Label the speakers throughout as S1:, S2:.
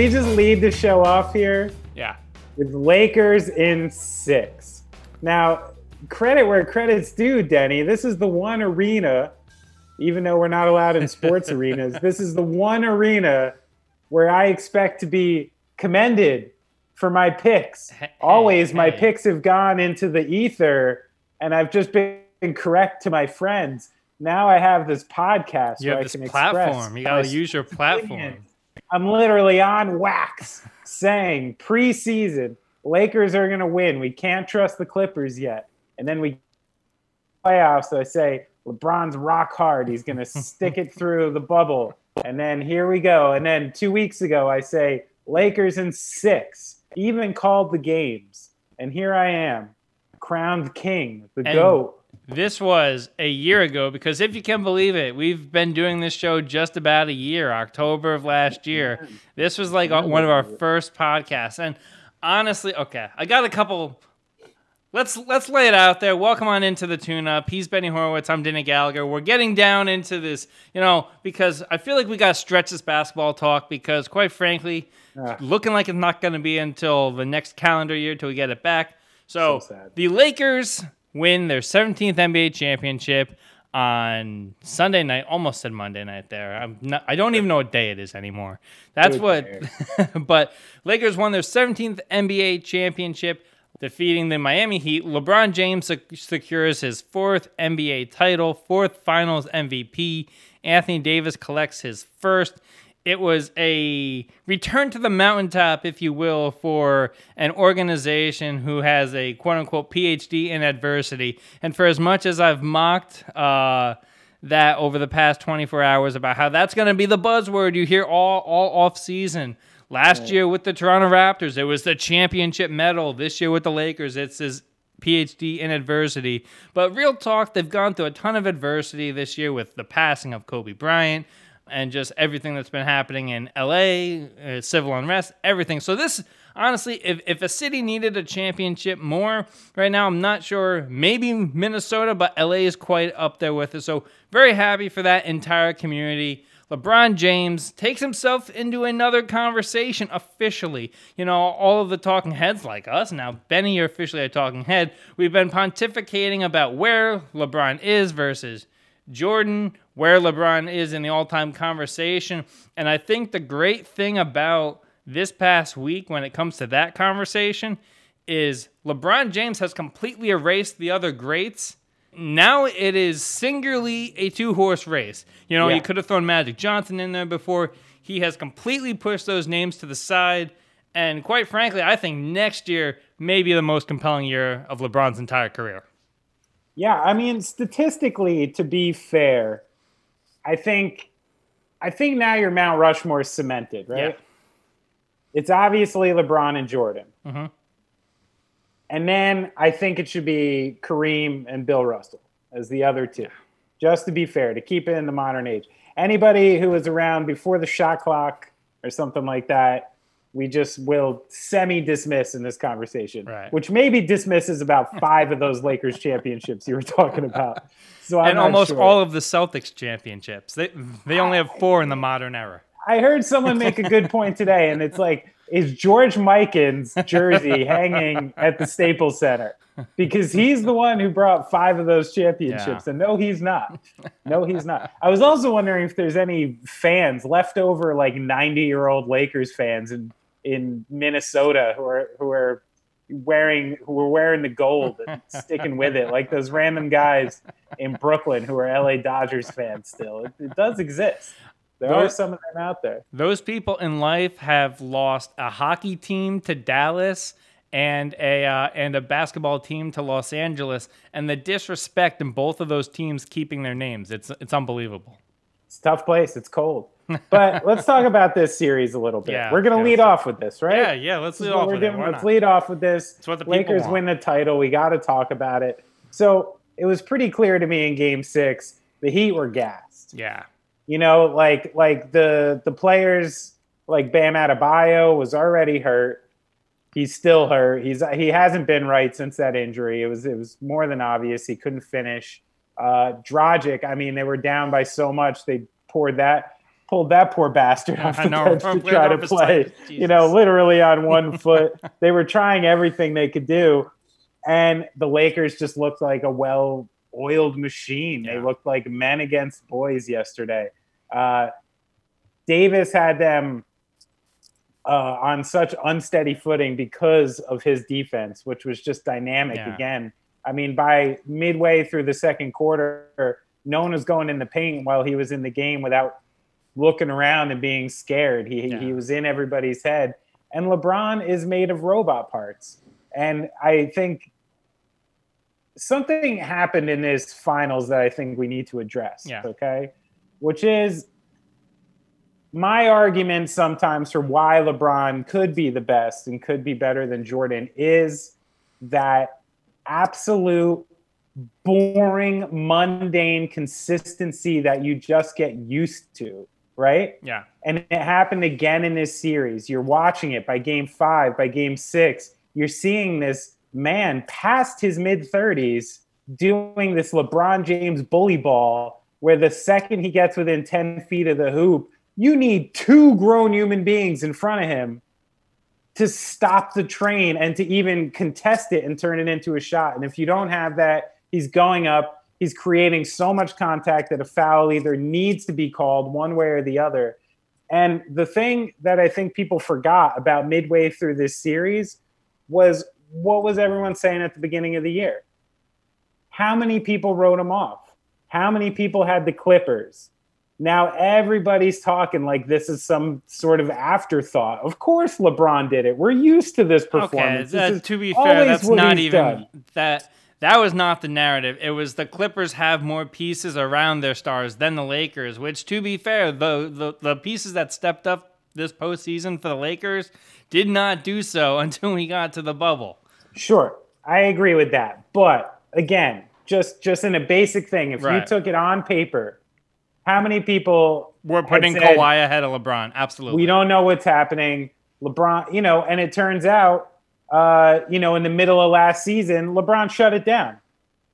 S1: we just lead the show off here
S2: Yeah.
S1: with Lakers in six? Now, credit where credit's due, Denny. This is the one arena, even though we're not allowed in sports arenas, this is the one arena where I expect to be commended for my picks.
S2: Hey,
S1: Always, my picks have gone into the ether, and I've just been correct to my friends. Now I have this podcast
S2: You
S1: where
S2: have
S1: I
S2: this
S1: can express
S2: platform. You gotta use your platform.
S1: I'm literally on wax saying preseason Lakers are going to win. We can't trust the Clippers yet. And then we playoffs. So I say LeBron's rock hard. He's going to stick it through the bubble. And then here we go. And then two weeks ago, I say Lakers in six. Even called the games. And here I am, crowned king, the
S2: And-
S1: goat.
S2: This was a year ago because if you can believe it, we've been doing this show just about a year, October of last year. This was like one of our first podcasts. And honestly, okay, I got a couple Let's let's lay it out there. Welcome on into the tune up. He's Benny Horowitz. I'm Denny Gallagher. We're getting down into this, you know, because I feel like we got to stretch this basketball talk because, quite frankly,
S1: Ah.
S2: looking like it's not going to be until the next calendar year till we get it back. So,
S1: So
S2: the Lakers win their 17th NBA championship on Sunday night. Almost said Monday night there. I'm not, I don't even know what day it is anymore. That's
S1: Who
S2: what. but Lakers won their 17th NBA championship, defeating the Miami Heat. LeBron James sec- secures his fourth NBA title, fourth Finals MVP. Anthony Davis collects his first. It was a return to the mountaintop, if you will, for an organization who has a quote unquote PhD in adversity. And for as much as I've mocked uh, that over the past 24 hours about how that's going to be the buzzword you hear all, all off season. Last year with the Toronto Raptors, it was the championship medal. This year with the Lakers, it's his PhD in adversity. But real talk, they've gone through a ton of adversity this year with the passing of Kobe Bryant and just everything that's been happening in LA, uh, civil unrest, everything. So this, honestly, if, if a city needed a championship more right now, I'm not sure. Maybe Minnesota, but LA is quite up there with it. So very happy for that entire community. LeBron James takes himself into another conversation officially. You know, all of the talking heads like us, now Benny, you're officially a talking head. We've been pontificating about where LeBron is versus Jordan, where LeBron is in the all time conversation. And I think the great thing about this past week when it comes to that conversation is LeBron James has completely erased the other greats. Now it is singularly a two horse race. You know,
S1: Yeah.
S2: you could have thrown Magic Johnson in there before. He has completely pushed those names to the side. And quite frankly, I think next year may be the most compelling year of LeBron's entire career.
S1: Yeah, I mean, statistically, to be fair, I think, I think now your Mount Rushmore is cemented, right?
S2: Yeah.
S1: It's obviously LeBron and Jordan,
S2: Mhm.
S1: and then I think it should be Kareem and Bill Russell as the other two, just to be fair, to keep it in the modern age. Anybody who was around before the shot clock or something like that, we just will semi dismiss in this conversation,
S2: Right.
S1: which maybe dismisses about five of those Lakers championships you were talking about. So I'm
S2: and almost
S1: sure.
S2: all of the Celtics championships. They they only have four in the modern era.
S1: I heard someone make a good point today, and it's like, is George Mikan's jersey hanging at the Staples Center? Because he's the one who brought five of those championships. And no, he's not. No, he's not. I was also wondering if there's any fans left over, like 90 year old Lakers fans in, in Minnesota who are who are wearing who were wearing the gold and sticking with it, like those random guys in Brooklyn who are LA Dodgers fans still. It, it does exist. There are some of them out there.
S2: Those people in life have lost a hockey team to Dallas and a uh, and a basketball team to Los Angeles, and the disrespect in both of those teams keeping their names. It's it's unbelievable.
S1: It's a tough place. It's cold. But let's talk about this series a little bit.
S2: Yeah,
S1: we're going to
S2: yeah,
S1: lead
S2: so-
S1: off with this, right?
S2: Yeah, yeah. Let's lead off
S1: we're
S2: with it.
S1: doing. Let's
S2: not?
S1: lead off with this.
S2: what the
S1: Lakers win the title. We got to talk about it. So it was pretty clear to me in Game Six, the Heat were gassed.
S2: Yeah,
S1: You know, like like the the players like Bam Adebayo was already hurt. He's still hurt. He's he hasn't been right since that injury. It was it was more than obvious. He couldn't finish. Uh, Dragic, I mean, they were down by so much they poured that pulled that poor bastard off the bench to try to play. You know, literally on one foot. They were trying everything they could do, and the Lakers just looked like a well-oiled machine. Yeah. They looked like men against boys yesterday. Uh, Davis had them uh, on such unsteady footing because of his defense, which was just dynamic yeah. again. I mean, by midway through the second quarter, no one was going in the paint while he was in the game without looking around and being scared. He, yeah. he was in everybody's head. And LeBron is made of robot parts. And I think something happened in this finals that I think we need to address. Yeah. Okay. Which is my argument sometimes for why LeBron could be the best and could be better than Jordan is that absolute boring, mundane consistency that you just get used to, right?
S2: Yeah.
S1: And it happened again in this series. You're watching it by game five, by game six. You're seeing this man past his mid 30s doing this LeBron James bully ball where the second he gets within 10 feet of the hoop, you need two grown human beings in front of him to stop the train and to even contest it and turn it into a shot. And if you don't have that, he's going up, he's creating so much contact that a foul either needs to be called one way or the other. And the thing that I think people forgot about midway through this series was what was everyone saying at the beginning of the year? How many people wrote him off? How many people had the Clippers? Now everybody's talking like this is some sort of afterthought. Of course, LeBron did it. We're used to this performance.
S2: Okay,
S1: this
S2: to be fair, that's not even done. that. That was not the narrative. It was the Clippers have more pieces around their stars than the Lakers. Which, to be fair, the the, the pieces that stepped up this postseason for the Lakers did not do so until we got to the bubble.
S1: Sure, I agree with that. But again, just just in a basic thing, if right. you took it on paper how many people
S2: were putting said, Kawhi ahead of LeBron? Absolutely.
S1: We don't know what's happening. LeBron, you know, and it turns out, uh, you know, in the middle of last season, LeBron shut it down.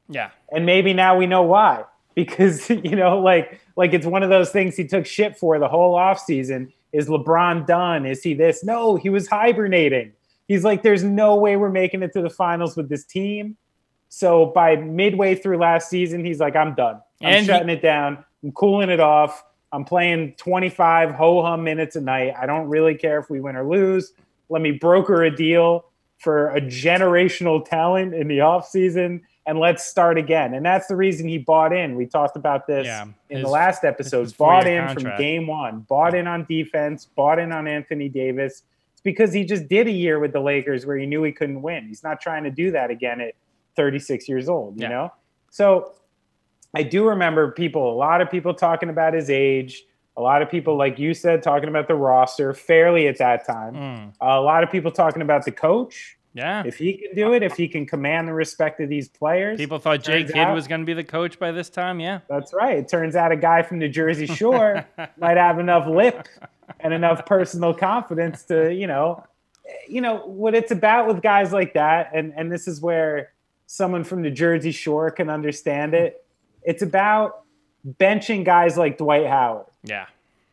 S2: Yeah.
S1: And maybe now we know why. Because, you know, like like it's one of those things he took shit for the whole offseason. Is LeBron done? Is he this? No, he was hibernating. He's like, there's no way we're making it to the finals with this team. So by midway through last season, he's like, I'm done. I'm and shutting he, it down. I'm cooling it off. I'm playing 25 ho hum minutes a night. I don't really care if we win or lose. Let me broker a deal for a generational talent in the offseason and let's start again. And that's the reason he bought in. We talked about this yeah, in his, the last episode. Bought in contract. from game one, bought in on defense, bought in on Anthony Davis. It's because he just did a year with the Lakers where he knew he couldn't win. He's not trying to do that again at 36 years old, you yeah. know? So I do remember people, a lot of people talking about his age. A lot of people, like you said, talking about the roster fairly at that time. Mm. Uh, a lot of people talking about the coach.
S2: Yeah.
S1: If he can do it, if he can command the respect of these players.
S2: People thought Jay Kidd out, was going to be the coach by this time. Yeah.
S1: That's right. It turns out a guy from the Jersey Shore might have enough lip and enough personal confidence to, you know, you know, what it's about with guys like that. And, and this is where someone from the Jersey Shore can understand it it's about benching guys like Dwight Howard.
S2: Yeah.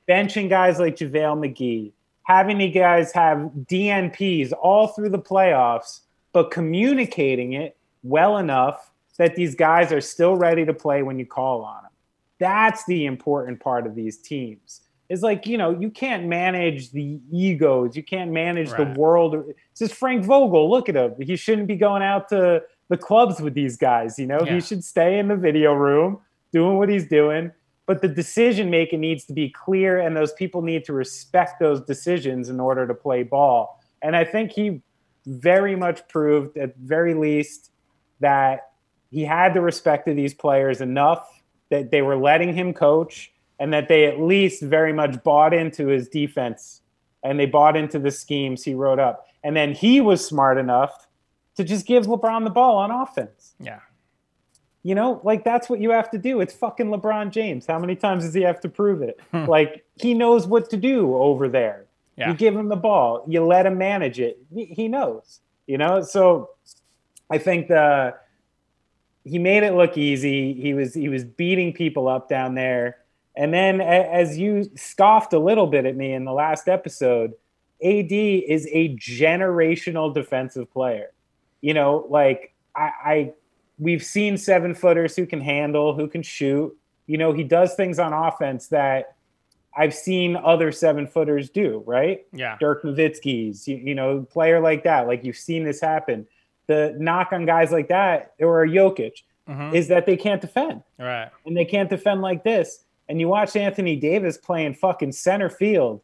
S1: Benching guys like JaVale McGee. Having the guys have DNPs all through the playoffs, but communicating it well enough that these guys are still ready to play when you call on them. That's the important part of these teams. Is like, you know, you can't manage the egos. You can't manage right. the world. It's just Frank Vogel. Look at him. He shouldn't be going out to the clubs with these guys. You know, yeah. he should stay in the video room doing what he's doing. But the decision making needs to be clear, and those people need to respect those decisions in order to play ball. And I think he very much proved, at very least, that he had the respect of these players enough that they were letting him coach and that they at least very much bought into his defense and they bought into the schemes he wrote up. And then he was smart enough to just give LeBron the ball on offense.
S2: Yeah.
S1: You know, like that's what you have to do. It's fucking LeBron James. How many times does he have to prove it? Hmm. like he knows what to do over there. Yeah. You give him the ball, you let him manage it. He knows, you know? So I think the he made it look easy. He was he was beating people up down there. And then, as you scoffed a little bit at me in the last episode, AD is a generational defensive player. You know, like I, I we've seen seven footers who can handle, who can shoot. You know, he does things on offense that I've seen other seven footers do, right?
S2: Yeah.
S1: Dirk Nowitzki's, you, you know, player like that. Like you've seen this happen. The knock on guys like that or a Jokic mm-hmm. is that they can't defend.
S2: Right.
S1: And they can't defend like this. And you watch Anthony Davis playing fucking center field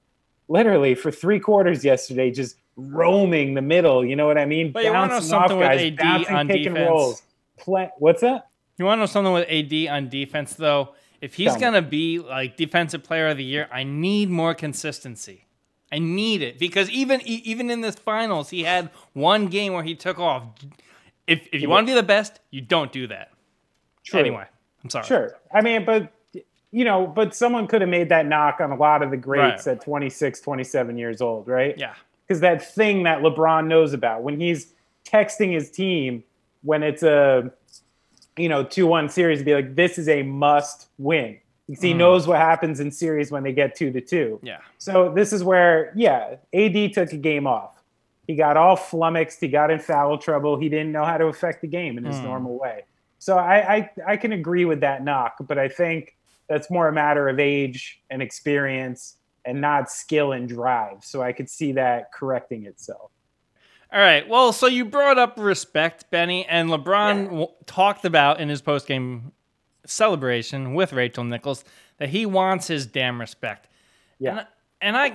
S1: literally for three quarters yesterday, just roaming the middle. You know what I mean?
S2: But you want to know something with guys, AD on defense?
S1: Play, what's that?
S2: You want to know something with AD on defense, though? If he's going to be like defensive player of the year, I need more consistency. I need it because even even in this finals, he had one game where he took off. If if you want to be the best, you don't do that. True. Anyway, I'm sorry.
S1: Sure. I mean, but you know, but someone could have made that knock on a lot of the greats right. at 26, 27 years old, right?
S2: Yeah.
S1: Because that thing that LeBron knows about when he's texting his team when it's a you know, 2 1 series be like, this is a must win. Because he mm. knows what happens in series when they get 2 to 2.
S2: Yeah.
S1: So this is where, yeah, AD took a game off. He got all flummoxed. He got in foul trouble. He didn't know how to affect the game in his mm. normal way. So I, I, I can agree with that knock, but I think that's more a matter of age and experience and not skill and drive. So I could see that correcting itself.
S2: All right. Well, so you brought up respect, Benny, and LeBron yeah. w- talked about in his post-game celebration with Rachel Nichols that he wants his damn respect.
S1: Yeah.
S2: And, and I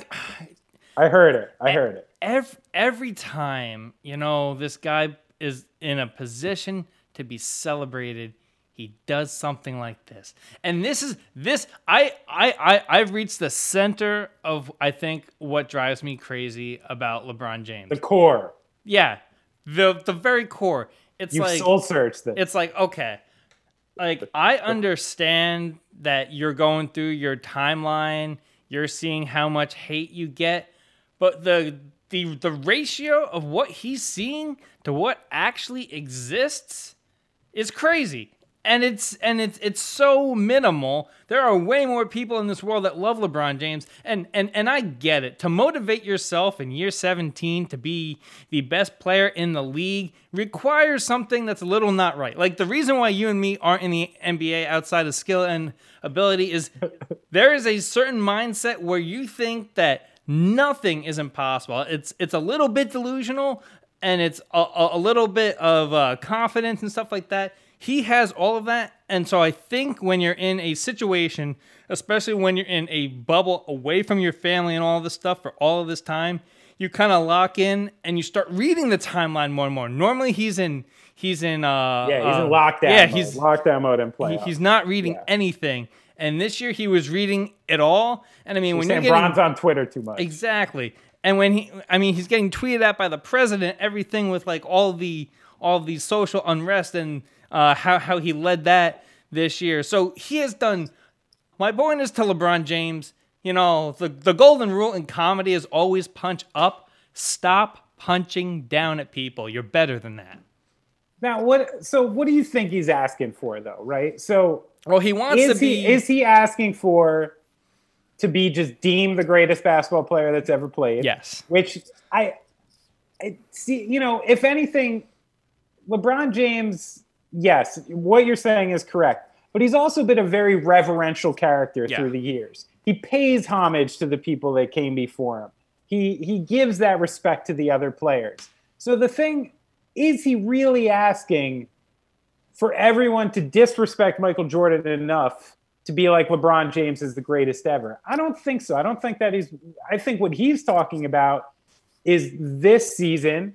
S1: I heard it. I heard it.
S2: Every, every time, you know, this guy is in a position to be celebrated, he does something like this. And this is this I I I I've reached the center of I think what drives me crazy about LeBron James.
S1: The core.
S2: Yeah, the the very core. It's
S1: you
S2: like
S1: soul searched it.
S2: It's like okay, like I understand that you're going through your timeline. You're seeing how much hate you get, but the the the ratio of what he's seeing to what actually exists is crazy and it's and it's it's so minimal. There are way more people in this world that love LeBron James, and and and I get it. To motivate yourself in year 17 to be the best player in the league requires something that's a little not right. Like the reason why you and me aren't in the NBA outside of skill and ability is there is a certain mindset where you think that nothing is impossible. It's it's a little bit delusional and it's a, a little bit of uh, confidence and stuff like that he has all of that. And so I think when you're in a situation, especially when you're in a bubble away from your family and all this stuff for all of this time, you kind of lock in and you start reading the timeline more and more. Normally he's in he's in uh
S1: yeah he's
S2: uh,
S1: in lockdown yeah mode. he's lockdown mode and play.
S2: He, he's not reading yeah. anything. And this year he was reading it all. And I mean,
S1: he's
S2: when you're
S1: getting on Twitter too much,
S2: exactly. And when he, I mean, he's getting tweeted at by the president, everything with like all the all the social unrest and uh, how how he led that this year. So he has done. My point is to LeBron James. You know the the golden rule in comedy is always punch up. Stop punching down at people. You're better than that.
S1: Now what? So what do you think he's asking for though? Right. So
S2: well, he wants
S1: is
S2: to be.
S1: He, is he asking for to be just deemed the greatest basketball player that's ever played?
S2: Yes.
S1: Which I, I see. You know, if anything, LeBron James yes, what you're saying is correct. But he's also been a very reverential character yeah. through the years. He pays homage to the people that came before him. He he gives that respect to the other players. So the thing is he really asking for everyone to disrespect Michael Jordan enough to be like LeBron James is the greatest ever? I don't think so. I don't think that he's I think what he's talking about is this season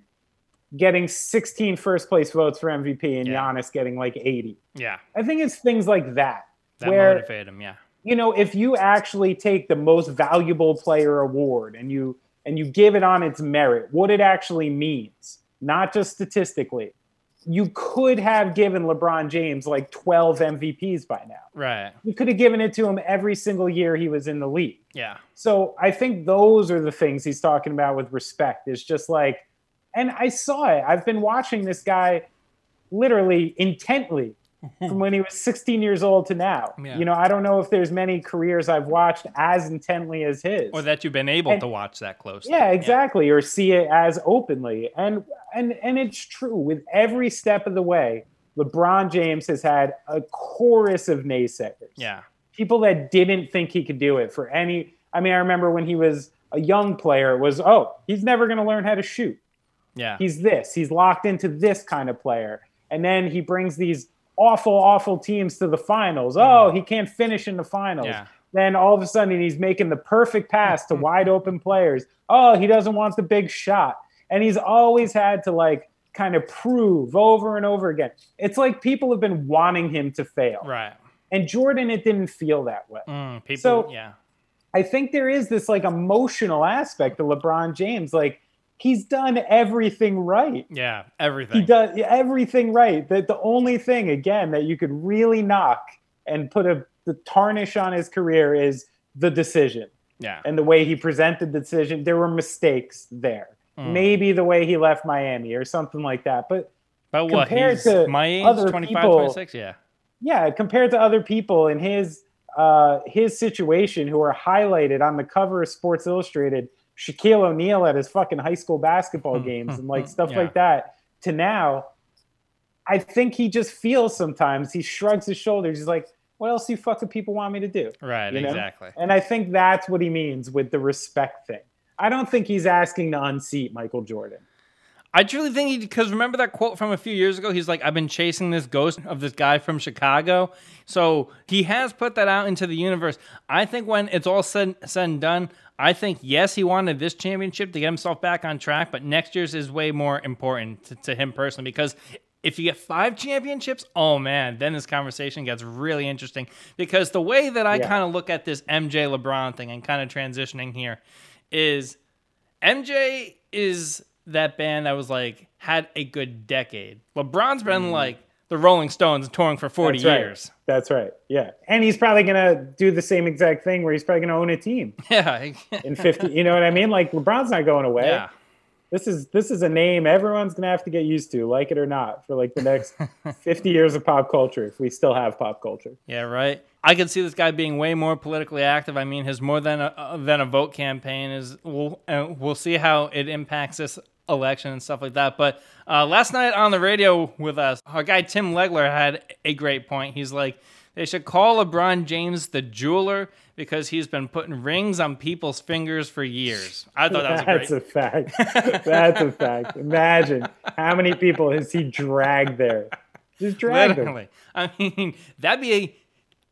S1: getting 16 first place votes for MVP and yeah. Giannis getting like 80.
S2: Yeah.
S1: I think it's things like that.
S2: That where, motivate him, yeah.
S1: You know, if you actually take the most valuable player award and you and you give it on its merit, what it actually means, not just statistically. You could have given LeBron James like 12 MVPs by now.
S2: Right.
S1: You could have given it to him every single year he was in the league.
S2: Yeah.
S1: So I think those are the things he's talking about with respect. Is just like and I saw it. I've been watching this guy literally intently from when he was 16 years old to now.
S2: Yeah.
S1: You know, I don't know if there's many careers I've watched as intently as his.
S2: Or that you've been able
S1: And-
S2: to watch that closely.
S1: yeah, exactly, or see it as openly. And and and it's true with every step of the way. LeBron James has had a chorus of naysayers.
S2: Yeah.
S1: People that didn't think he could do it for any I mean, I remember when he was a young player, it was, oh, he's never going to learn how to shoot.
S2: Yeah.
S1: He's this. He's locked into this kind of player. And then he brings these awful, awful teams to the finals. Oh, he can't finish in the finals.
S2: Yeah.
S1: Then all of a sudden he's making the perfect pass to wide open players. Oh, he doesn't want the big shot. And he's always had to like kind of prove over and over again. It's like people have been wanting him to fail.
S2: right.
S1: And Jordan, it didn't feel that way.
S2: Mm, people.
S1: So-
S2: yeah.
S1: I think there is this like emotional aspect of LeBron James. Like he's done everything right.
S2: Yeah. Everything.
S1: He does everything right. That the only thing again that you could really knock and put a the tarnish on his career is the decision
S2: yeah.
S1: and the way he presented the decision. There were mistakes there.
S2: Mm.
S1: Maybe the way he left Miami or something like that. But
S2: But what?
S1: compared to
S2: my age,
S1: other
S2: 25,
S1: people-
S2: 26? Yeah.
S1: yeah, compared to other people in his uh, his situation who are highlighted on the cover of Sports Illustrated, Shaquille O'Neal at his fucking high school basketball hmm, games hmm, and like hmm, stuff
S2: Yeah.
S1: like that, to now, I think he just feels sometimes he shrugs his shoulders. He's like, "What else do you fucking people want me to do?"
S2: Right.
S1: You know?
S2: Exactly.
S1: And I think that's what he means with the respect thing. I don't think he's asking to unseat Michael Jordan.
S2: I truly think he because remember that quote from a few years ago. He's like, "I've been chasing this ghost of this guy from Chicago." So he has put that out into the universe. I think when it's all said said and done, I think yes, he wanted this championship to get himself back on track, but next year's is way more important to, to him personally because. If you get five championships, oh man, then this conversation gets really interesting. Because the way that I
S1: Yeah.
S2: kind of look at this MJ LeBron thing and kind of transitioning here is MJ is that band that was like had a good decade. LeBron's been like the Rolling Stones touring for 40
S1: Mm-hmm. That's right.
S2: years.
S1: That's right. Yeah. And he's probably going to do the same exact thing where he's probably going to own a team.
S2: Yeah.
S1: in 50 you know what i mean like lebron's not going away
S2: yeah.
S1: this is this is a name everyone's gonna have to get used to like it or not for like the next 50 years of pop culture if we still have pop culture
S2: Yeah, right. I could see this guy being way more politically active. I mean, his more than a uh, than a vote campaign is. We'll uh, we'll see how it impacts this election and stuff like that. But uh, last night on the radio with us, our guy Tim Legler had a great point. He's like, they should call LeBron James the jeweler because he's been putting rings on people's fingers for years. I thought that was
S1: that's
S2: great.
S1: a fact that's a fact imagine how many people has he dragged there just dragged them
S2: Literally. I mean, that'd be a.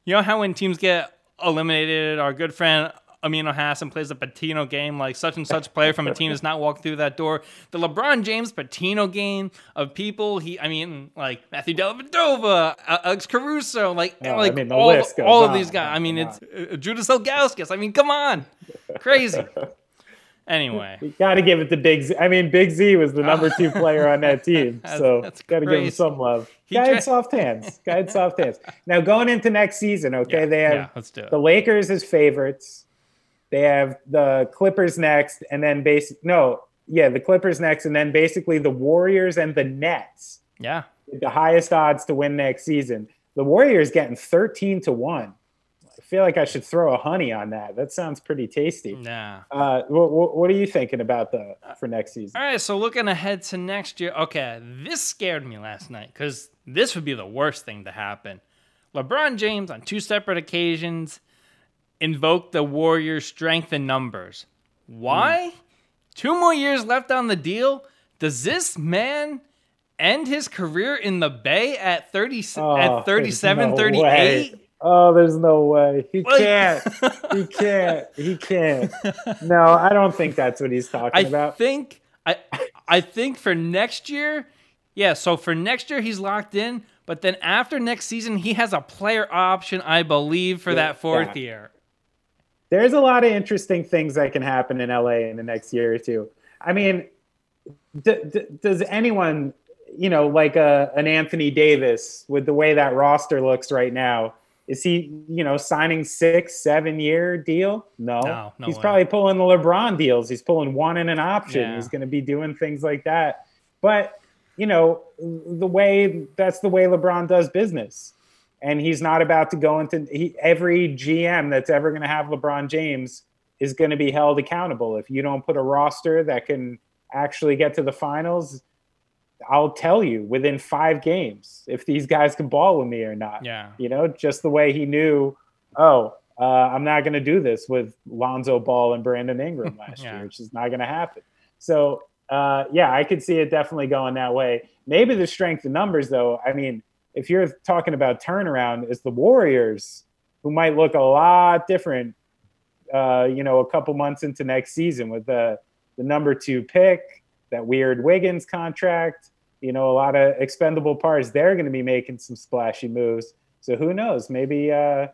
S2: You know how when teams get eliminated, our good friend Amin Elhassan plays a Pitino game, like such and such player from a team has not walked through that door. The LeBron James Pitino game of people, he, I mean, like Matthew Dellavedova, Alex Caruso, like,
S1: I
S2: like
S1: mean,
S2: all,
S1: goes
S2: all of these guys. I mean, it's uh, Judas Ilgauskas. I mean, come on, crazy. Anyway,
S1: you got to give it to Big Z. I mean, Big Z was the number two player on that team, so got to give him some love.
S2: He
S1: Guy
S2: tra-
S1: had soft hands. Guy had soft hands. Now going into next season, okay,
S2: Yeah,
S1: they have
S2: yeah, let's do it.
S1: the Lakers as favorites. They have the Clippers next, and then basic no, yeah, the Clippers next, and then basically the Warriors and the Nets,
S2: yeah,
S1: the highest odds to win next season. The Warriors getting thirteen to one. I feel like I should throw a honey on that. That sounds pretty tasty.
S2: nah.
S1: Uh, what, what are you thinking about the for next season?
S2: All right, so looking ahead to next year, okay, this scared me last night because this would be the worst thing to happen. LeBron James, on two separate occasions, invoked the Warriors' strength in numbers. Why? Hmm. Two more years left on the deal. Does this man end his career in the Bay at 30
S1: Oh,
S2: at 37,
S1: there's no
S2: 38?
S1: way. Oh, there's no way. He
S2: Like-
S1: can't. he can't. He can't. No, I don't think that's what he's talking
S2: I
S1: about.
S2: think I I think for next year, yeah. So for next year he's locked in, but then after next season he has a player option, I believe, for that fourth
S1: Yeah.
S2: year.
S1: There's a lot of interesting things that can happen in LA in the next year or two. I mean, d- d- does anyone, you know, like a, an Anthony Davis with the way that roster looks right now? Is he, you know, signing six, seven year deal? No.
S2: No, no
S1: He's
S2: way.
S1: probably pulling the LeBron deals. He's pulling one and an option.
S2: Yeah.
S1: He's going to be doing things like that. But you know, the way that's the way LeBron does business. And he's not about to go into he, every GM that's ever going to have LeBron James is going to be held accountable. If you don't put a roster that can actually get to the finals, I'll tell you within five games if these guys can ball with me or not.
S2: Yeah.
S1: You know, just the way he knew, oh, uh, I'm not going to do this with Lonzo Ball and Brandon Ingram last yeah. year, which is not going to happen. So, uh, yeah, I could see it definitely going that way. Maybe the strength of numbers, though. I mean, if you're talking about turnaround, it's the Warriors, who might look a lot different, uh, you know, a couple months into next season with the the number two pick, that weird Wiggins contract, you know, a lot of expendable parts. They're going to be making some splashy moves. So who knows? Maybe uh,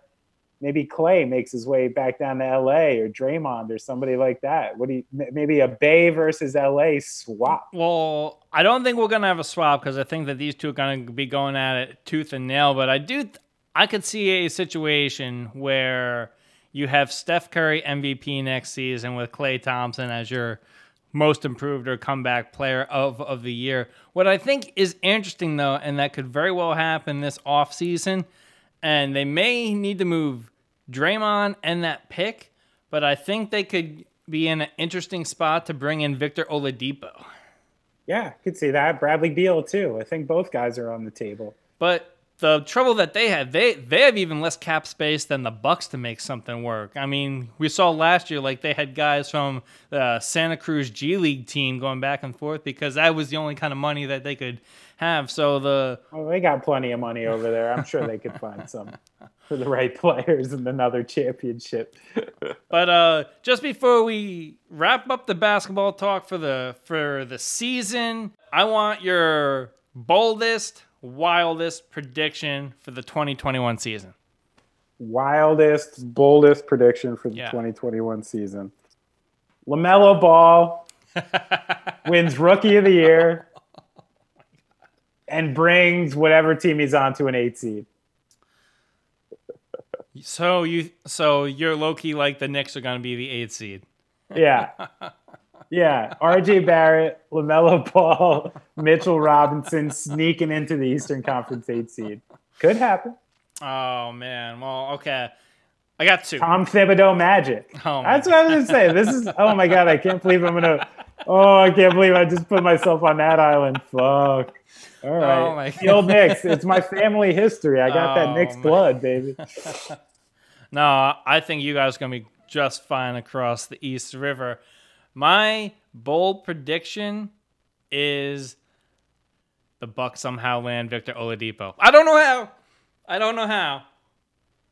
S1: maybe Klay makes his way back down to LA or Draymond or somebody like that. What do you maybe a Bay versus LA swap?
S2: Well, I don't think we're gonna have a swap because I think that these two are gonna be going at it tooth and nail. But I do, I could see a situation where you have Steph Curry MVP next season with Klay Thompson as your most improved or comeback player of, of the year. What I think is interesting though, and that could very well happen this offseason, and they may need to move Draymond and that pick, but I think they could be in an interesting spot to bring in Victor Oladipo.
S1: Yeah, could see that. Bradley Beal too. I think both guys are on the table.
S2: But the trouble that they have, they they have even less cap space than the Bucks to make something work. I mean, we saw last year like they had guys from the Santa Cruz G League team going back and forth because that was the only kind of money that they could have. So the
S1: well, they got plenty of money over there. I'm sure they could find some for the right players in another championship.
S2: but uh, just before we wrap up the basketball talk for the for the season, I want your boldest, wildest prediction for the 2021 season.
S1: Wildest, boldest prediction for the yeah. 2021 season. LaMelo Ball wins Rookie of the Year and brings whatever team he's on to an eight seed.
S2: So you so you're low key like the Knicks are gonna be the eight seed.
S1: Yeah. Yeah. RJ Barrett, LaMelo Ball, Mitchell Robinson sneaking into the Eastern Conference eight seed. Could happen.
S2: Oh man. Well, okay. I got two.
S1: Tom Thibodeau magic. Oh That's what I was gonna say. This is oh my god, I can't believe I'm gonna oh I can't believe I just put myself on that island. Fuck. All oh right. Oh the old Knicks. It's my family history. I got oh, that Knicks blood, baby.
S2: no, I think you guys are going to be just fine across the East River. My bold prediction is the Bucks somehow land Victor Oladipo. I don't know how. I don't know how.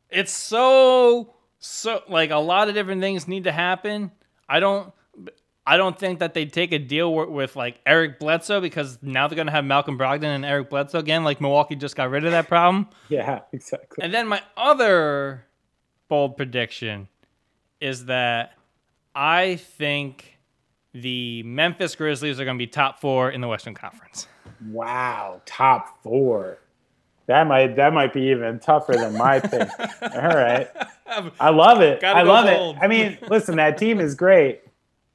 S2: It's so so like a lot of different things need to happen. I don't I don't think that they'd take a deal with, with, like Eric Bledsoe because now they're gonna have Malcolm Brogdon and Eric Bledsoe again. Like Milwaukee just got rid of that problem.
S1: yeah, exactly.
S2: And then my other bold prediction is that I think the Memphis Grizzlies are gonna be top four in the Western Conference.
S1: Wow, top four. That might that might be even tougher than my pick. All right, I love it. I love it. I mean, listen, that team is great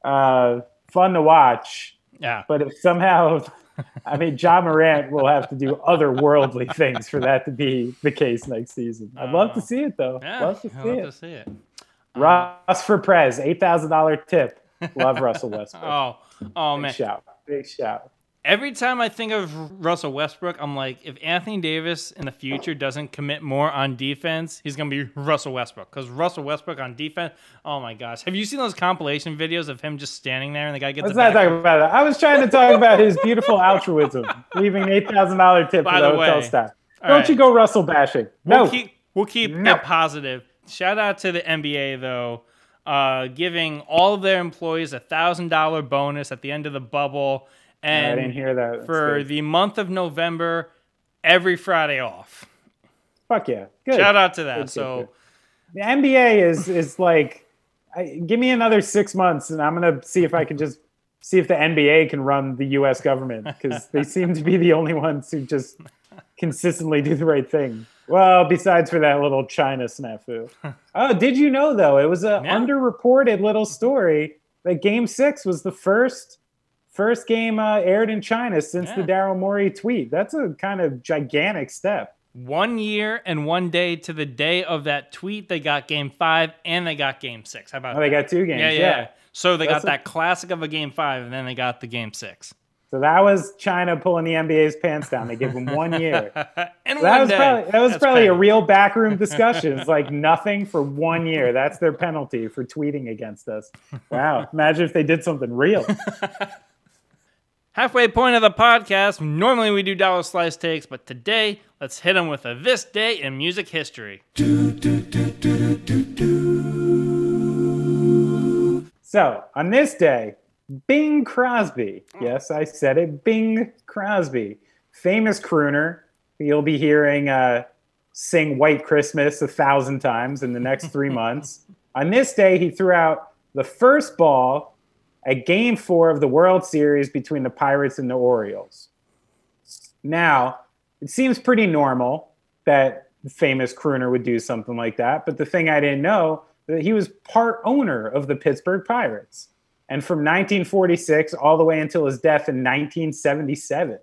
S1: uh, fun to watch.
S2: Yeah.
S1: But if somehow, I mean, Ja Morant will have to do otherworldly things for that to be the case next season. I'd love to uh, see it though.
S2: Yeah,
S1: love
S2: to see it. To see it.
S1: Russ for Prez, eight thousand dollar tip. Love Russell Westbrook.
S2: oh, oh
S1: Big
S2: man!
S1: Shout, big shout
S2: every time I think of Russell Westbrook, I'm like, if Anthony Davis in the future doesn't commit more on defense, he's gonna be Russell Westbrook. Because Russell Westbrook on defense, oh my gosh, have you seen those compilation videos of him just standing there and the guy gets?
S1: Let's not talk about that. I was trying to talk about his beautiful altruism, leaving an eight thousand dollar tip By the, the hotel staff. Don't right. you go Russell bashing? No,
S2: we'll keep, we'll keep no. it positive. Shout out to the NBA though. Uh, giving all of their employees a thousand dollar bonus at the end of the bubble and
S1: I didn't hear that.
S2: for the month of November, every Friday off.
S1: Fuck yeah! Good.
S2: Shout out to that. Good, so good,
S1: the NBA is is like, I, give me another six months, and I'm gonna see if I can just see if the NBA can run the U.S. government because they seem to be the only ones who just consistently do the right thing. Well, besides for that little China snafu. oh, did you know though? It was an yeah. underreported little story that Game Six was the first First game uh, aired in China since the Daryl Morey tweet. That's a kind of gigantic step.
S2: One year and one day to the day of that tweet, they got game five and they got game six. How about
S1: Oh, they
S2: that?
S1: got two games.
S2: yeah,
S1: Yeah.
S2: yeah, So they
S1: That's
S2: got
S1: a-
S2: that classic of a game five, and then they got the game six.
S1: So that was China pulling the NBA's pants down. They gave them one year.
S2: and
S1: That
S2: one
S1: was
S2: day.
S1: probably that was
S2: That's
S1: probably a real backroom discussion. It's like nothing for one year. That's their penalty for tweeting against us. Wow. Imagine if they did something real.
S2: Halfway point of the podcast. Normally we do dollar slice takes, but today let's hit them with a this day in music history.
S1: So on this day, Bing Crosby. Yes, I said it. Bing Crosby, famous crooner. You'll be hearing uh, sing "White Christmas" a thousand times in the next three months. On this day, he threw out the first ball at Game Four of the World Series between the Pirates and the Orioles. Now, it seems pretty normal that the famous crooner would do something like that, but the thing I didn't know that he was part owner of the Pittsburgh Pirates. And from 1946 all the way until his death in 1977.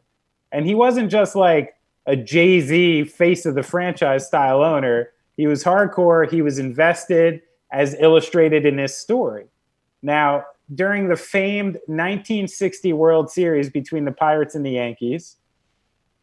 S1: And he wasn't just like a Jay Z face of the franchise style owner. He was hardcore. He was invested, as illustrated in this story. Now, during the famed 1960 World Series between the Pirates and the Yankees,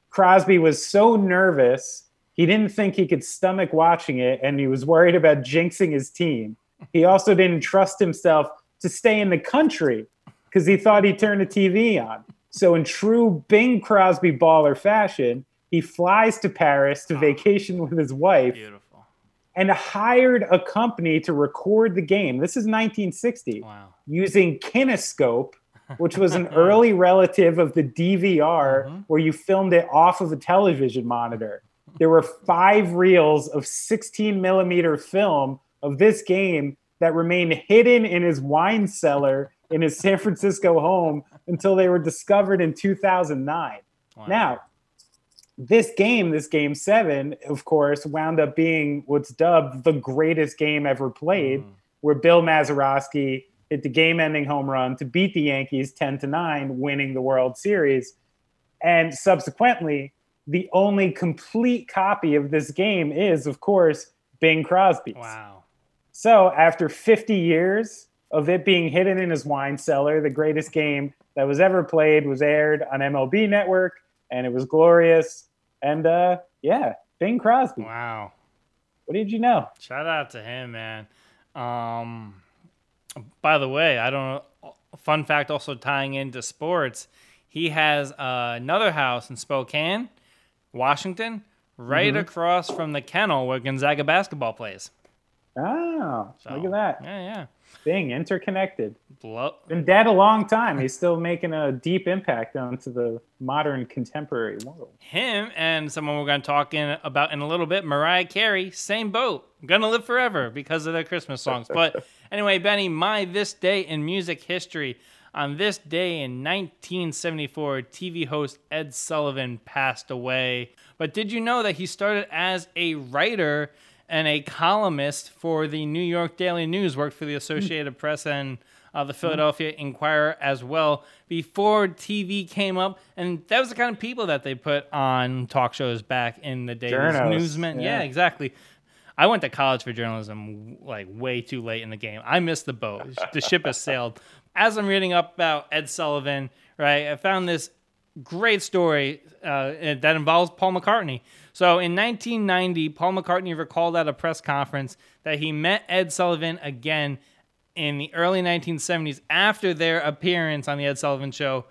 S1: Crosby was so nervous, he didn't think he could stomach watching it, and he was worried about jinxing his team. He also didn't trust himself to stay in the country because he thought he'd turn the TV on. So, in true Bing Crosby baller fashion, he flies to Paris to vacation with his wife
S2: Beautiful.
S1: And hired a company to record the game. This is 1960
S2: Wow.
S1: using Kinescope, which was an early relative of the DVR
S2: Mhm.
S1: where you filmed it off of a television monitor. There were five reels of 16 millimeter film of this game that remained hidden in his wine cellar in his San Francisco home until they were discovered in 2009.
S2: Wow.
S1: Now, this game, this game seven, of course, wound up being what's dubbed the greatest game ever played,
S2: Mm.
S1: where Bill Mazeroski hit the game-ending home run to beat the Yankees 10 to 9, winning the World Series. And subsequently, the only complete copy of this game is, of course, Bing Crosby's.
S2: Wow.
S1: So after 50 years of it being hidden in his wine cellar, the greatest game that was ever played was aired on MLB Network, and it was glorious. And uh, yeah, Bing Crosby.
S2: Wow.
S1: What did you know?
S2: Shout out to him, man. Um, by the way, I don't know. Fun fact also tying into sports, he has uh, another house in Spokane, Washington, right across from the kennel where Gonzaga basketball plays.
S1: Oh,
S2: So,
S1: look at that.
S2: Yeah, yeah.
S1: Bing, interconnected.
S2: Blow.
S1: Been dead a long time. He's still making a deep impact onto the modern contemporary world.
S2: Him and someone we're going to talk in about in a little bit, Mariah Carey, same boat. Gonna live forever because of their Christmas songs. But anyway, Benny, my this day in music history. On this day in 1974, TV host Ed Sullivan passed away. But did you know that he started as a writer and a columnist for the New York Daily News, worked for the Associated Press and uh, the Philadelphia Inquirer as well before TV came up. And that was the kind of people that they put on talk shows back in the days.
S1: Journos,
S2: Newsmen. Yeah.
S1: yeah.
S2: exactly. I went to college for journalism like way too late in the game. I missed the boat. The ship has sailed. As I'm reading up about Ed Sullivan, right, I found this great story uh, that involves Paul McCartney. So in 1990, Paul McCartney recalled at a press conference that he met Ed Sullivan again in the early 1970s after their appearance on the Ed Sullivan Show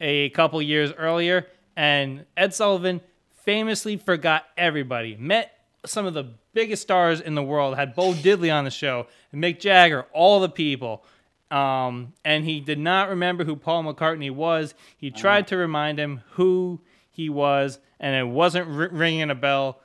S2: a couple years earlier. And Ed Sullivan famously forgot everybody, met some of the biggest stars in the world, had Bo Diddley on the show, and Mick Jagger, all the people. Um, and he did not remember who Paul McCartney was. He tried to remind him who he was, and it wasn't r- ringing a bell.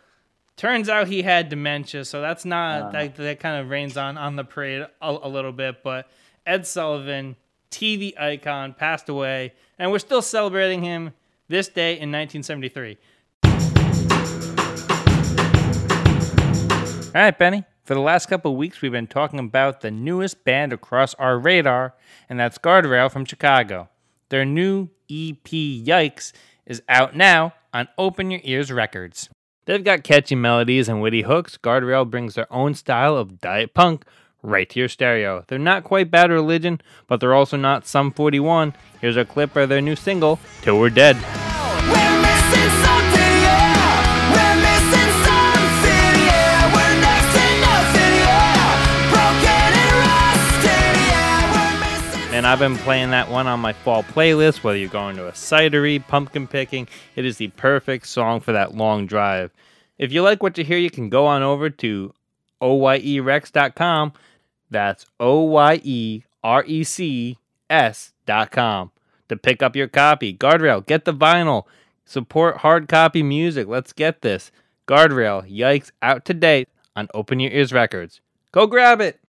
S2: Turns out he had dementia, so that's not that, that kind of rains on on the parade a, a little bit. But Ed Sullivan, TV icon, passed away, and we're still celebrating him this day in 1973. All right, Benny. For the last couple of weeks, we've been talking about the newest band across our radar, and that's Guardrail from Chicago. Their new EP, Yikes, is out now on Open Your Ears Records. They've got catchy melodies and witty hooks. Guardrail brings their own style of diet punk right to your stereo. They're not quite Bad Religion, but they're also not Sum 41. Here's a clip of their new single, Till We're Dead. And I've been playing that one on my fall playlist, whether you're going to a cidery, pumpkin picking, it is the perfect song for that long drive. If you like what you hear, you can go on over to oyerecs.com. That's O Y E R E C S.com to pick up your copy. Guardrail, get the vinyl. Support hard copy music. Let's get this. Guardrail, yikes, out to date on Open Your Ears Records. Go grab it.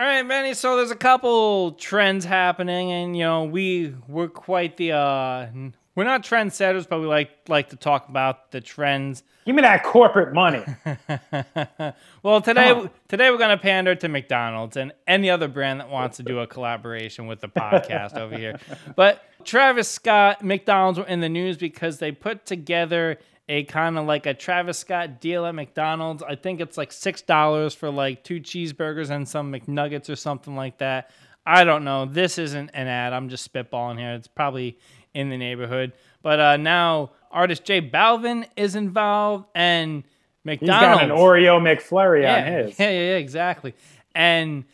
S2: All right, Benny. So there's a couple trends happening, and you know we we're quite the uh, we're not trendsetters, but we like like to talk about the trends.
S1: Give me that corporate money.
S2: well, today today we're gonna pander to McDonald's and any other brand that wants to do a collaboration with the podcast over here. But Travis Scott, McDonald's were in the news because they put together a kind of like a Travis Scott deal at McDonald's. I think it's like six dollars for like two cheeseburgers and some McNuggets or something like that. I don't know. This isn't an ad. I'm just spitballing here. It's probably in the neighborhood. But uh, now artist J Balvin is involved, and McDonald's
S1: He's got an Oreo McFlurry
S2: yeah,
S1: on his.
S2: Yeah, yeah, yeah, exactly. And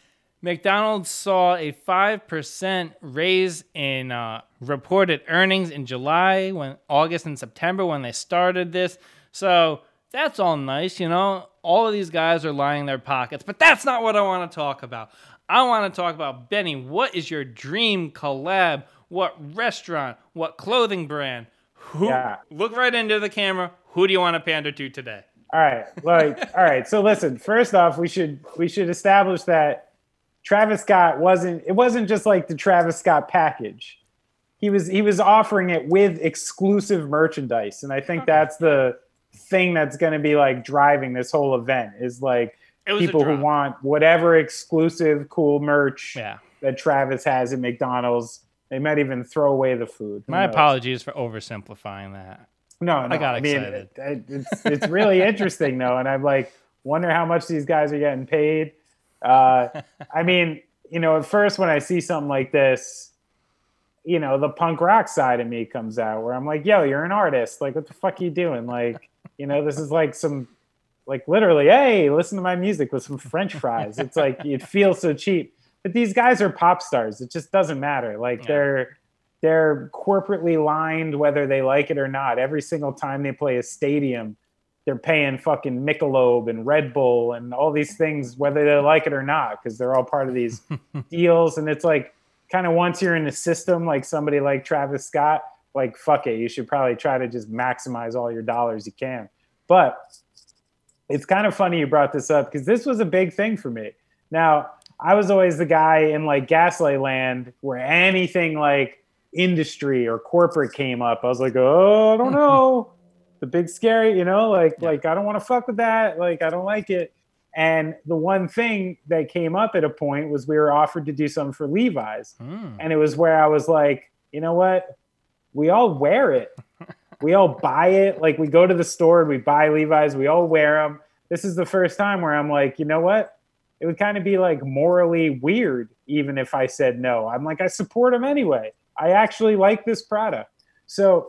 S2: McDonald's saw a five percent raise in uh, reported earnings in July, when August and September when they started this. So that's all nice, you know. All of these guys are lining their pockets, but that's not what I want to talk about. I want to talk about Benny. What is your dream collab? What restaurant? What clothing brand? Who?
S1: Yeah.
S2: Look right into the camera. Who do you want to pander to today?
S1: All right, like, all right. So listen, first off, we should we should establish that Travis Scott wasn't. It wasn't just like the Travis Scott package. He was he was offering it with exclusive merchandise, and I think
S2: Okay.
S1: that's the thing that's going to be like driving this whole event is like
S2: It was a
S1: people who want whatever exclusive cool merch
S2: Yeah.
S1: that Travis has at McDonald's. They might even throw away the food. Who
S2: My
S1: knows?
S2: apologies for oversimplifying that.
S1: No, no.
S2: got
S1: I mean,
S2: excited.
S1: it- it- it's it's really interesting though, and I'm like wonder how much these guys are getting paid. Uh, I mean, you know, at first when I see something like this, you know, the punk rock side of me comes out where I'm like, "Yo, you're an artist. Like, what the fuck are you doing? Like, you know, this is like some, like literally, hey, listen to my music with some French fries. It's like it feels so cheap." But these guys are pop stars. It just doesn't matter. Like
S2: Yeah.
S1: they're they're corporately lined whether they like it or not. Every single time they play a stadium, they're paying fucking Michelob and Red Bull and all these things, whether they like it or not, because they're all part of these deals. And it's like kind of once you're in the system, like somebody like Travis Scott, like fuck it, you should probably try to just maximize all your dollars you can. But it's kind of funny you brought this up because this was a big thing for me. Now, I was always the guy in like Gaslight Anthem where anything like industry or corporate came up, I was like, oh, I don't know. The big scary, you know, like
S2: Yeah.
S1: like I don't want to fuck with that. Like I don't like it. And the one thing that came up at a point was we were offered to do something for Levi's.
S2: Hmm.
S1: And it was where I was like, you know what? We all wear it. We all buy it. Like we go to the store and we buy Levi's. We all wear them. This is the first time where I'm like, you know what? It would kind of be like morally weird, even if I said no. I'm like, I support them anyway. I actually like this product. So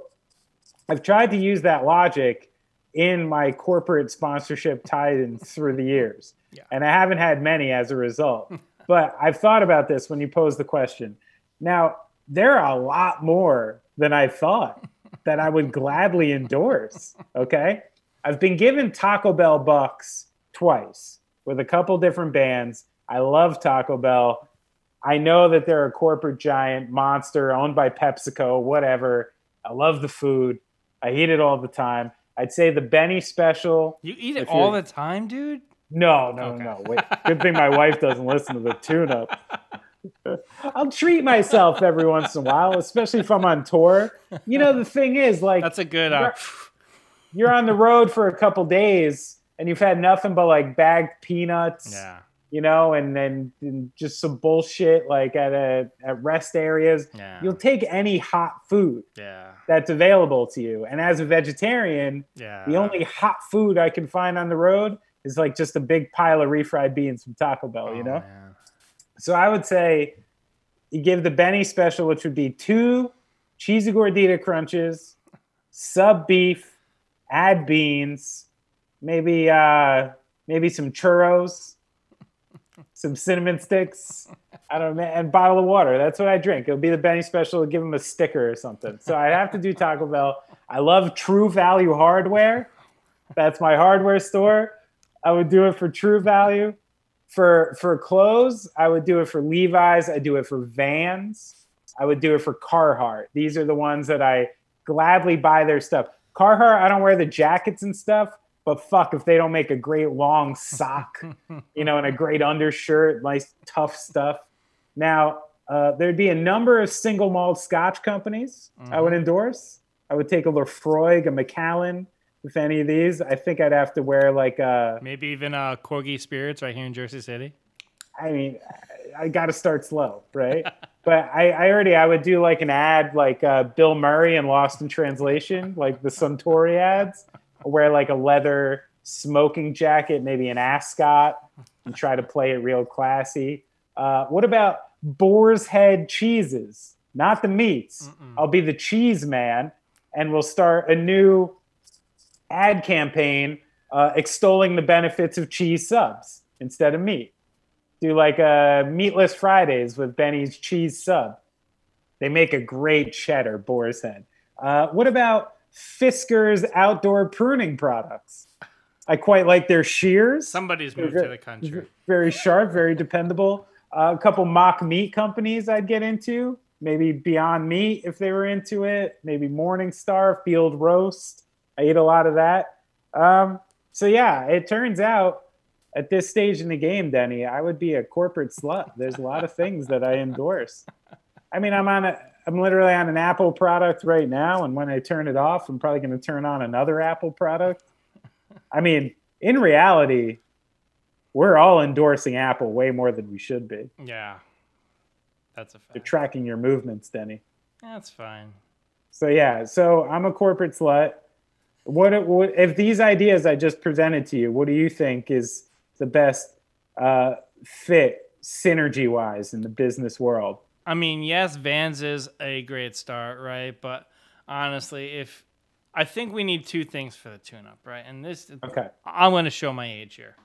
S1: I've tried to use that logic in my corporate sponsorship tie-ins through the years.
S2: Yeah.
S1: And I haven't had many as a result. but I've thought about this when you posed the question. Now, there are a lot more than I thought that I would gladly endorse. Okay. I've been given Taco Bell bucks twice with a couple different bands. I love Taco Bell. I know that they're a corporate giant monster owned by PepsiCo, whatever. I love the food. I eat it all the time. I'd say the Benny special.
S2: You eat it all the time, dude?
S1: No, no,
S2: Okay.
S1: no. Wait. Good thing my wife doesn't listen to the tune up. I'll treat myself every once in a while, especially if I'm on tour. You know, the thing is, like,
S2: That's a good. Uh,
S1: you're on the road for a couple days and you've had nothing but like bagged peanuts
S2: yeah.
S1: you know, and then just some bullshit like at a at rest areas.
S2: Yeah.
S1: You'll take any hot food
S2: Yeah.
S1: That's available to you. And as a vegetarian,
S2: Yeah.
S1: the only hot food I can find on the road is like just a big pile of refried beans from Taco Bell, you
S2: Oh,
S1: know?
S2: man.
S1: So I would say you give the Benny special, which would be two cheesy gordita crunches, sub beef, add beans, maybe uh maybe some churros, some cinnamon sticks. I don't know, and bottle of water. That's what I drink. It'll be the Benny special. Give them a sticker or something. So I have to do Taco Bell. I love True Value Hardware. That's my hardware store. I would do it for True Value for for clothes, I would do it for Levi's. I do it for Vans. I would do it for Carhartt. These are the ones that I gladly buy their stuff. Carhartt, I don't wear the jackets and stuff, but fuck if they don't make a great long sock, you know, and a great undershirt, nice tough stuff. Now, uh, there'd be a number of single malt Scotch companies I would endorse. I would take a Laphroaig, a Macallan, with any of these. I think I'd have to wear like a.
S2: Maybe even uh, Corgi Spirits right here in Jersey City.
S1: I mean, I, I got to start slow, right? but I, I already, I would do like an ad like uh, Bill Murray and Lost in Translation, like the Suntory ads, wear like a leather smoking jacket, maybe an ascot, and try to play it real classy. Uh, what about boar's head cheeses? Not the meats. I'll be the cheese man, and we'll start a new ad campaign uh, extolling the benefits of cheese subs instead of meat. Do like a meatless Fridays with Benny's cheese sub. They make a great cheddar boar's head. Uh, what about Fiskars outdoor pruning products? I quite like their shears.
S2: Somebody's moved to the country.
S1: Very sharp, very dependable. Uh, a couple mock meat companies I'd get into. Maybe Beyond Meat if they were into it. Maybe Morningstar, Field Roast. I eat a lot of that. Um, so yeah, it turns out at this stage in the game, Denny, I would be a corporate slut. There's a lot of things that I endorse. I mean, I'm on a, I'm literally on an Apple product right now, and when I turn it off, I'm probably going to turn on another Apple product. I mean, in reality, we're all endorsing Apple way more than we should be.
S2: Yeah. That's a fact.
S1: They're tracking your movements, Denny.
S2: That's fine.
S1: So yeah, so I'm a corporate slut. What, what if these ideas I just presented to you? What do you think is the best uh, fit synergy wise in the business world?
S2: I mean, yes, Vans is a great start, right? But honestly, if I think we need two things for the tune-up, right? And this,
S1: Okay.
S2: I'm going to show my age here.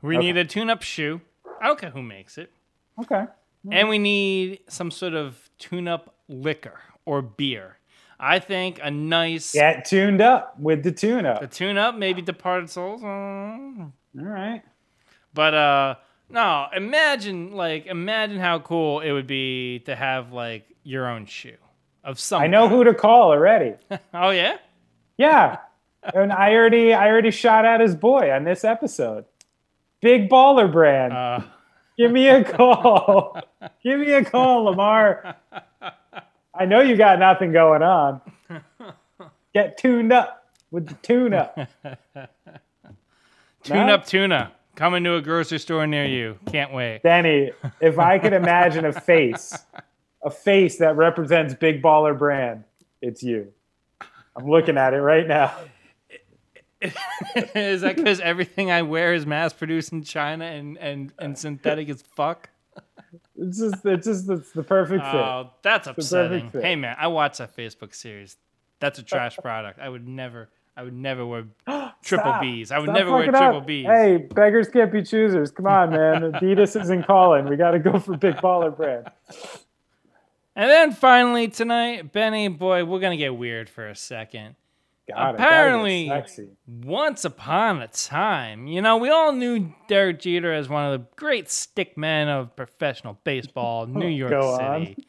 S2: We
S1: Okay.
S2: need a tune-up shoe. I don't care who makes it,
S1: Okay.
S2: and we need some sort of tune-up liquor or beer. I think a nice
S1: Get tuned up with the tune up.
S2: the tune-up, maybe Departed Soles.
S1: All right.
S2: But uh no, imagine like imagine how cool it would be to have like your own shoe of some
S1: I know who to call already.
S2: Oh yeah?
S1: Yeah. and I already I already shot at his boy on this episode. Big baller brand.
S2: Uh
S1: Give me a call. Give me a call, LaVar. I know you got nothing going on. Get tuned up with the tune up.
S2: tune
S1: No?
S2: up tuna. Coming to a grocery store near you. Can't wait.
S1: Danny, if I could imagine a face, a face that represents Big Baller Brand, it's you. I'm looking at it right now.
S2: is that because everything I wear is mass produced in China and, and, and synthetic as fuck?
S1: It's just, it's just, it's the perfect fit.
S2: Oh, that's upsetting.
S1: fit.
S2: Hey man, I watched that Facebook series. That's a trash product. I would never I would never wear triple. B's. I would
S1: Stop
S2: never wear
S1: fucking up.
S2: triple B's.
S1: Hey, beggars can't be choosers. Come on, man. Adidas isn't calling. We got to go for Big Baller Brand.
S2: And then finally tonight, Benny, boy, we're gonna get weird for a second.
S1: Gotta
S2: Apparently-. Once upon a time, you know, we all knew Derek Jeter as one of the great stick men of professional baseball, New York City.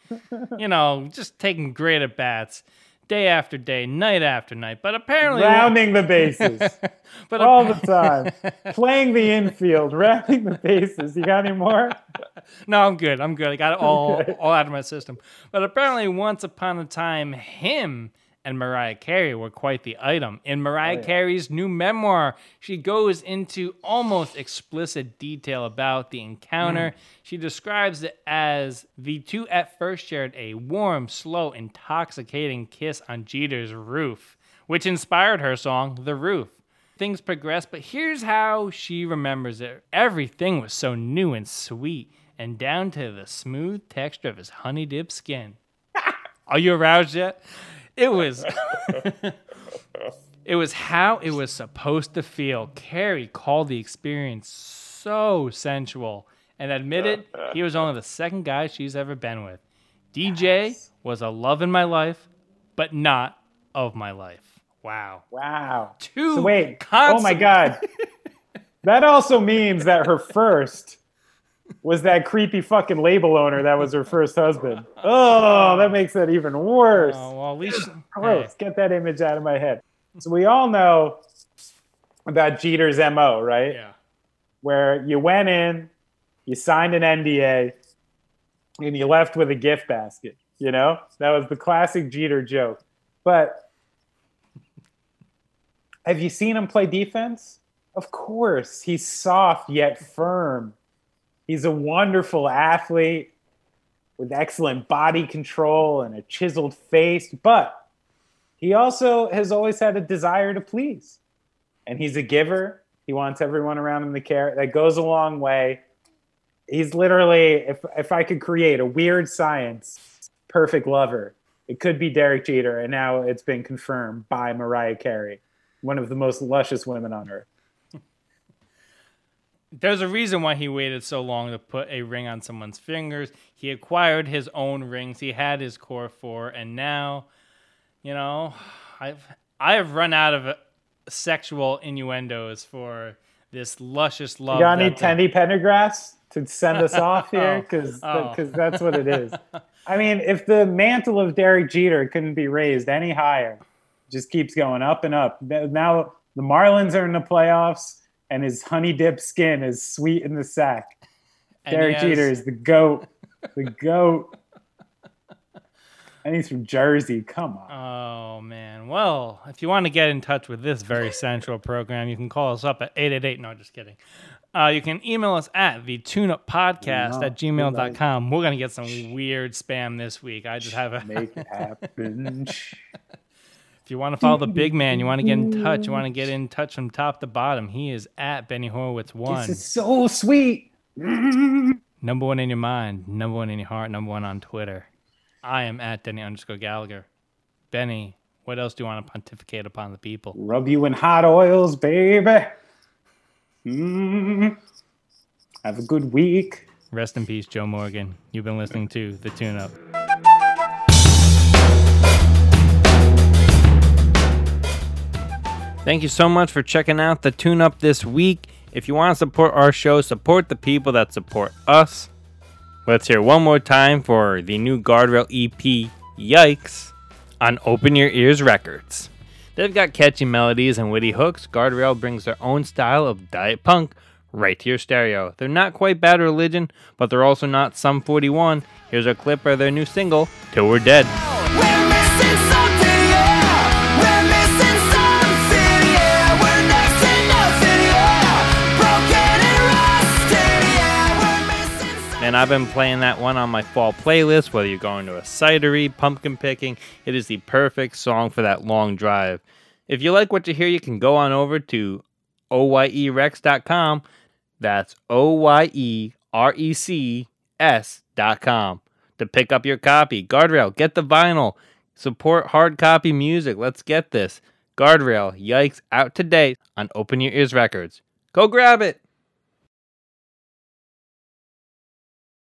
S2: you know, just taking great at bats day after day, night after night. But apparently,
S1: rounding the bases
S2: but
S1: all the time, playing the infield, rounding the bases. You got any more?
S2: No, I'm good. I'm good. I got it all all out of my system. But apparently, once upon a time, him and Mariah Carey were quite the item. In Mariah
S1: Oh, yeah.
S2: Carey's new memoir, she goes into almost explicit detail about the encounter. Mm. She describes it as the two at first shared a warm, slow, intoxicating kiss on Jeter's roof, which inspired her song, The Roof. Things progressed, but here's how she remembers it. Everything was so new and sweet, and down to the smooth texture of his honey dip skin. Are you aroused yet? It was It was how it was supposed to feel. Carey called the experience so sensual and admitted he was only the second guy she's ever been with. DJ
S1: Yes.
S2: was a love in my life, but not of my life. Wow.
S1: Wow.
S2: Two
S1: So wait. Oh my God. That also means that her first was that creepy fucking label owner that was her first husband. Oh, that makes it even worse.
S2: Oh, well, at least
S1: Gross. Get that image out of my head. So we all know about Jeter's MO, right?
S2: yeah.
S1: Where you went in, you signed an NDA, and you left with a gift basket. You know? That was the classic Jeter joke. But have you seen him play defense? Of course. He's soft yet firm. He's a wonderful athlete with excellent body control and a chiseled face, but he also has always had a desire to please. And he's a giver. He wants everyone around him to care. That goes a long way. He's literally, if if I could create a weird science perfect lover, it could be Derek Jeter, and now it's been confirmed by Mariah Carey, one of the most luscious women on earth.
S2: There's a reason why he waited so long to put a ring on someone's fingers. He acquired his own rings. He had his core four, and now, you know, I've I've run out of uh, sexual innuendos for this luscious love.
S1: You got any Teddy Pendergrass to send us off here? Because
S2: Oh.
S1: that's what it is. I mean, if the mantle of Derek Jeter couldn't be raised any higher, it just keeps going up and up. Now the Marlins are in the playoffs, and his honey dip skin is sweet in the sack.
S2: and
S1: Derek
S2: has-
S1: Jeter is the goat, the goat, and he's from Jersey. Come on.
S2: Oh man. Well, if you want to get in touch with this very central program, you can call us up at 888. No, just kidding. Uh, you can email us at the tuneup podcast
S1: No,
S2: at gmail.com. We're going to get some weird spam this week. I just have a.
S1: Make it happen.
S2: You want to follow the big man, you want to get in touch, you want to get in touch from top to bottom, he is at Benny Horowitz one.
S1: this is so sweet.
S2: Number one in your mind, number one in your heart, number one on Twitter. I am at Denny underscore Gallagher. Benny, what else do you want to pontificate upon the people?
S1: Rub you in hot oils, baby. Mm. Have a good week.
S2: Rest in peace, Joe Morgan. You've been listening to The Tune Up. Thank you so much for checking out The Tune Up this week. If you want to support our show, support the people that support us. Let's hear one more time for the new Guardrail EP, Yikes, on Open Your Ears Records. They've got catchy melodies and witty hooks. Guardrail brings their own style of diet punk right to your stereo. They're not quite Bad Religion, but they're also not Sum 41. Here's a clip of their new single, Till We're Dead.
S3: And
S2: I've been playing that one on my fall playlist, whether you're going to a cidery, pumpkin picking. It is the perfect song for that long drive. If you like what you hear, you can go on over to oyerecs.com. That's O Y E R E C S.com to pick up your copy. Guardrail, get the vinyl. Support hard copy music. Let's get this. Guardrail, yikes, out today on Open Your Ears Records. Go grab it.